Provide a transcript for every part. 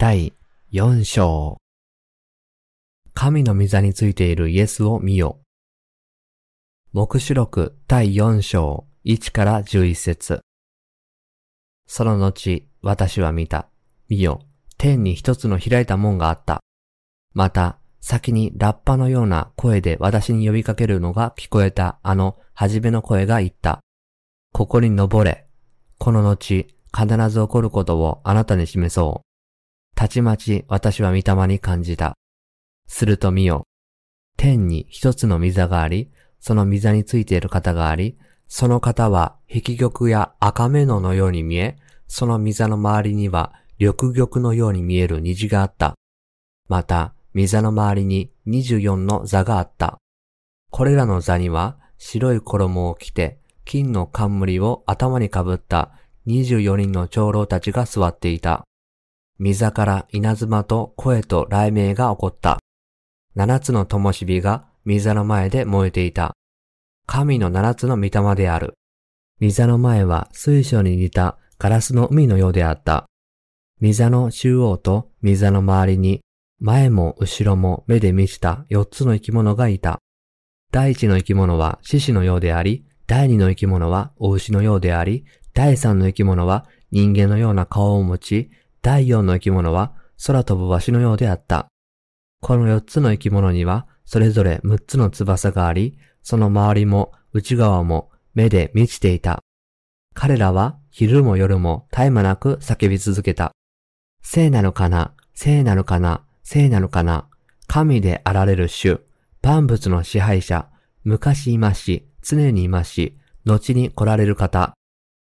第4章神の御座についているイエスを見よ。目視録第4章1から11節その後、私は見た。見よ。天に一つの開いた門があった。また、先にラッパのような声で私に呼びかけるのが聞こえたあの初めの声が言った。ここに登れ。この後、必ず起こることをあなたに示そう。たちまち私は御霊に感じた。すると見よ。天に一つの御座があり、その御座についている方があり、その方は壁玉や赤目ののように見え、その御座の周りには緑玉のように見える虹があった。また、御座の周りに24の座があった。これらの座には白い衣を着て、金の冠を頭にかぶった24人の長老たちが座っていた。御座から稲妻と声と雷鳴が起こった。七つの灯火が御座の前で燃えていた。神の七つの御霊である。御座の前は水晶に似たガラスの海のようであった。御座の中央と御座の周りに前も後ろも目で満ちた四つの生き物がいた。第一の生き物は獅子のようであり、第二の生き物はお牛のようであり、第三の生き物は人間のような顔を持ち、第四の生き物は空飛ぶワシのようであった。この四つの生き物にはそれぞれ六つの翼があり、その周りも内側も目で満ちていた。彼らは昼も夜も絶え間なく叫び続けた。聖なるかな、聖なるかな、聖なるかな、神であられる主、万物の支配者、昔いまし、常にいまし、後に来られる方。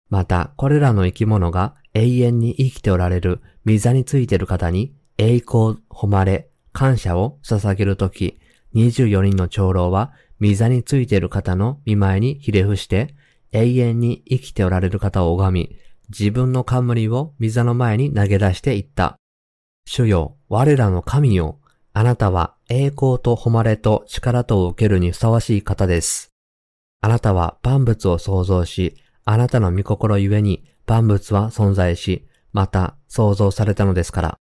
また、これらの生き物が永遠に生きておられる御座についている方に栄光、誉れ、感謝を捧げるとき、24人の長老は御座についている方の見前にひれ伏して、永遠に生きておられる方を拝み、自分の冠を御座の前に投げ出していった。主よ、我らの神よ、あなたは栄光と誉れと力とを受けるにふさわしい方です。あなたは万物を創造し、あなたの御心ゆえに万物は存在し、また創造されたのですから。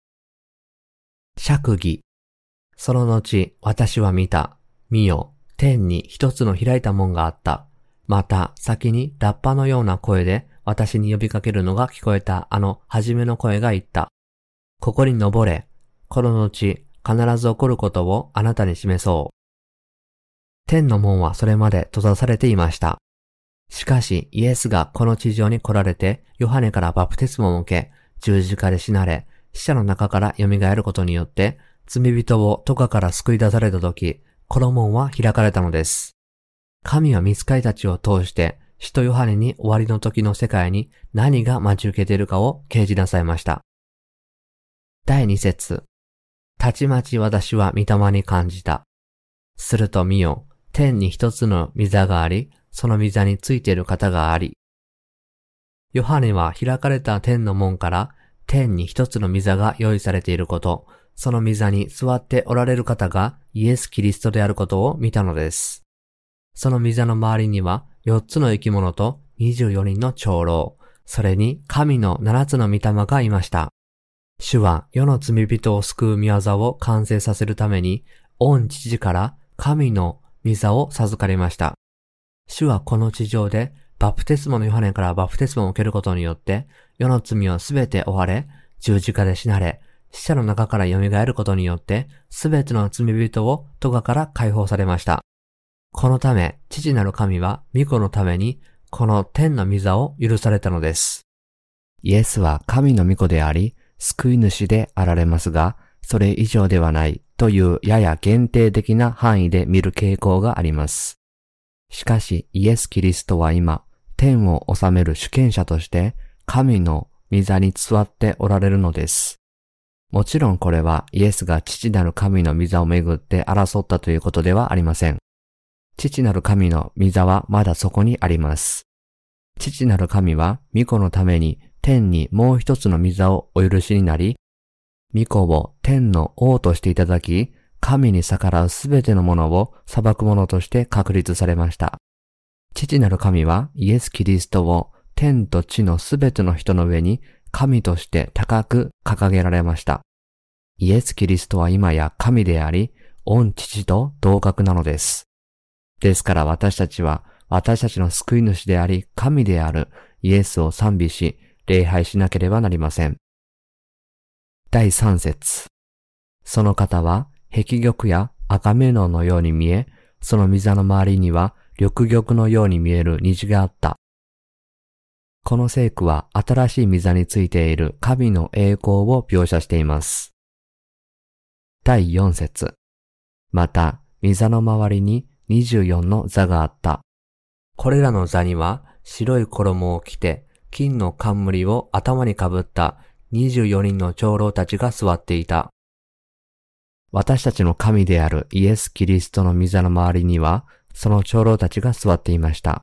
釈義。その後、私は見た。見よ、天に一つの開いた門があった。また、先にラッパのような声で私に呼びかけるのが聞こえたあの初めの声が言った。ここに登れ。この後、必ず起こることをあなたに示そう。天の門はそれまで閉ざされていました。しかし、イエスがこの地上に来られて、ヨハネからバプテスモを受け、十字架で死なれ、死者の中から蘇ることによって、罪人をトカから救い出された時、この門は開かれたのです。神は見つかりたちを通して、使徒ヨハネに終わりの時の世界に何が待ち受けているかを掲示なさいました。第二節。たちまち私は御霊に感じた。すると見よ、天に一つの御座があり、その御座についている方があり。ヨハネは開かれた天の門から天に一つの御座が用意されていること、その御座に座っておられる方がイエス・キリストであることを見たのです。その御座の周りには四つの生き物と24人の長老、それに神の七つの御霊がいました。主は世の罪人を救う御業を完成させるために、御父から神の御座を授かりました。主はこの地上でバプテスモのヨハネからバプテスモを受けることによって、世の罪をすべて追われ、十字架で死なれ、死者の中から蘇ることによって、すべての罪人を戸賀から解放されました。このため、父なる神は、御子のために、この天の御座を許されたのです。イエスは神の御子であり、救い主であられますが、それ以上ではないというやや限定的な範囲で見る傾向があります。しかしイエス・キリストは今、天を治める主権者として神の御座に座っておられるのです。もちろんこれはイエスが父なる神の御座をめぐって争ったということではありません。父なる神の御座はまだそこにあります。父なる神は御子のために天にもう一つの御座をお許しになり、御子を天の王としていただき、神に逆らうすべてのものを裁くものとして確立されました。父なる神はイエス・キリストを天と地のすべての人の上に神として高く掲げられました。イエス・キリストは今や神であり、御父と同格なのです。ですから私たちは私たちの救い主であり神であるイエスを賛美し、礼拝しなければなりません。第三節。その方は壁玉や赤目ののように見え、その溝の周りには緑玉のように見える虹があった。この聖句は新しい溝についている神の栄光を描写しています。第4節また、溝の周りに24の座があった。これらの座には白い衣を着て、金の冠を頭にかぶった24人の長老たちが座っていた。私たちの神であるイエス・キリストの溝の周りには、その長老たちが座っていました。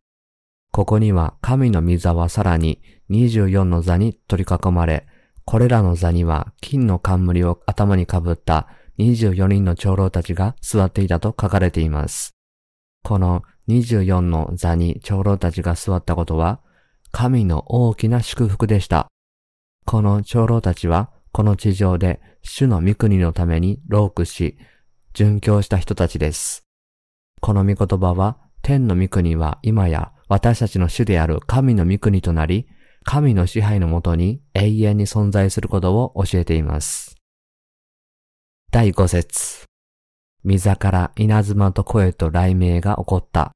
ここには神の御座はさらに24の座に取り囲まれ、これらの座には金の冠を頭にかぶった24人の長老たちが座っていたと書かれています。この24の座に長老たちが座ったことは、神の大きな祝福でした。この長老たちは、この地上で主の御国のために労苦し、殉教した人たちです。この御言葉は、天の御国は今や私たちの主である神の御国となり、神の支配のもとに永遠に存在することを教えています。第5節水から稲妻と声と雷鳴が起こった。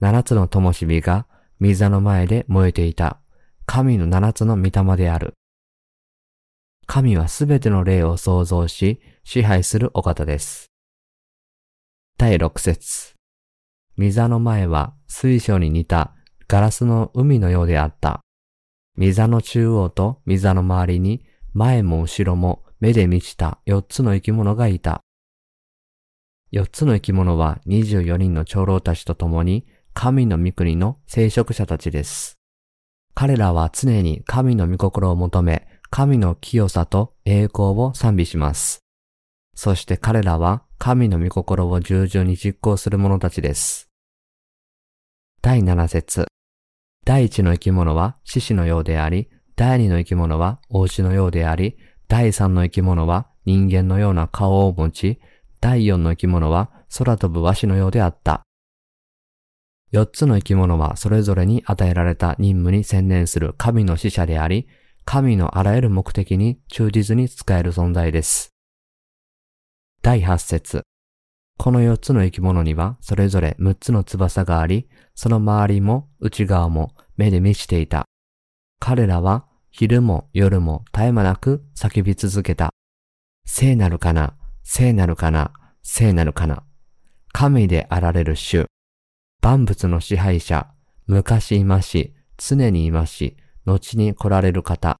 七つの灯火が水の前で燃えていた。神の七つの御霊である。神はすべての霊を創造し、支配するお方です。第6節水の前は水晶に似たガラスの海のようであった。水の中央と水の周りに前も後ろも目で満ちた四つの生き物がいた。四つの生き物は24人の長老たちと共に神の御国の聖職者たちです。彼らは常に神の御心を求め、神の清さと栄光を賛美します。そして彼らは神の御心を従順に実行する者たちです。第7節第一の生き物は獅子のようであり、第二の生き物は王子のようであり、第三の生き物は人間のような顔を持ち、第四の生き物は空飛ぶ和紙のようであった。四つの生き物はそれぞれに与えられた任務に専念する神の使者であり、神のあらゆる目的に忠実に使える存在です。第八節この四つの生き物にはそれぞれ六つの翼があり、その周りも内側も目で満ちていた。彼らは昼も夜も絶え間なく叫び続けた。聖なるかな、聖なるかな、聖なるかな。神であられる主。万物の支配者、昔いまし、常にいまし、後に来られる方。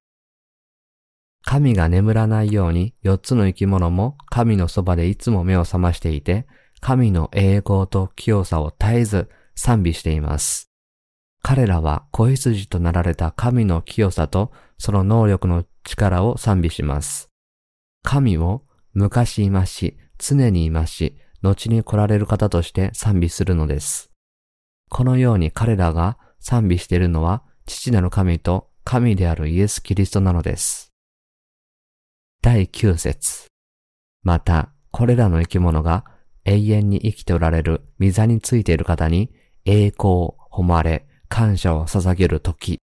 神が眠らないように四つの生き物も神のそばでいつも目を覚ましていて、神の栄光と清さを絶えず賛美しています。彼らは子羊となられた神の清さとその能力の力を賛美します。神を昔いまし、常にいまし、後に来られる方として賛美するのです。このように彼らが賛美しているのは父なる神と神であるイエス・キリストなのです。第9節また、これらの生き物が永遠に生きておられる御座についている方に栄光、誉れ、感謝を捧げるとき。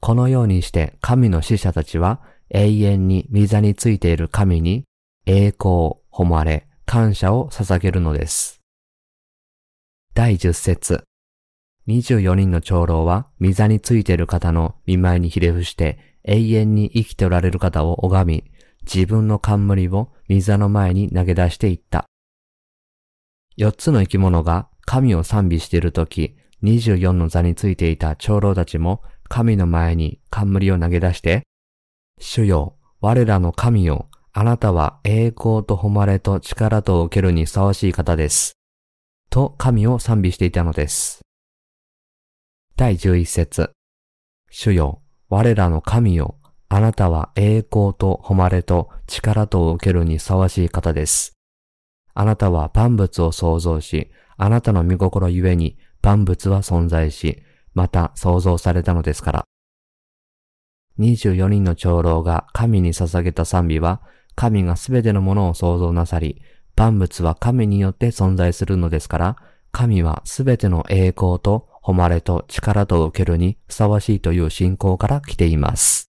このようにして神の使者たちは永遠に御座についている神に栄光、誉れ、感謝を捧げるのです。第十節。24人の長老は、御座についている方の見舞いにひれ伏して、永遠に生きておられる方を拝み、自分の冠を御座の前に投げ出していった。四つの生き物が神を賛美しているとき、24の座についていた長老たちも神の前に冠を投げ出して、主よ、我らの神よ、あなたは栄光と誉れと力と受けるにふさわしい方です。と神を賛美していたのです。第11節主よ、我らの神よ、あなたは栄光と誉れと力と受けるにふさわしい方です。あなたは万物を創造し、あなたの御心ゆえに万物は存在し、また創造されたのですから。24人の長老が神に捧げた賛美は、神がすべてのものを創造なさり、万物は神によって存在するのですから、神はすべての栄光と誉れと力と受けるにふさわしいという信仰から来ています。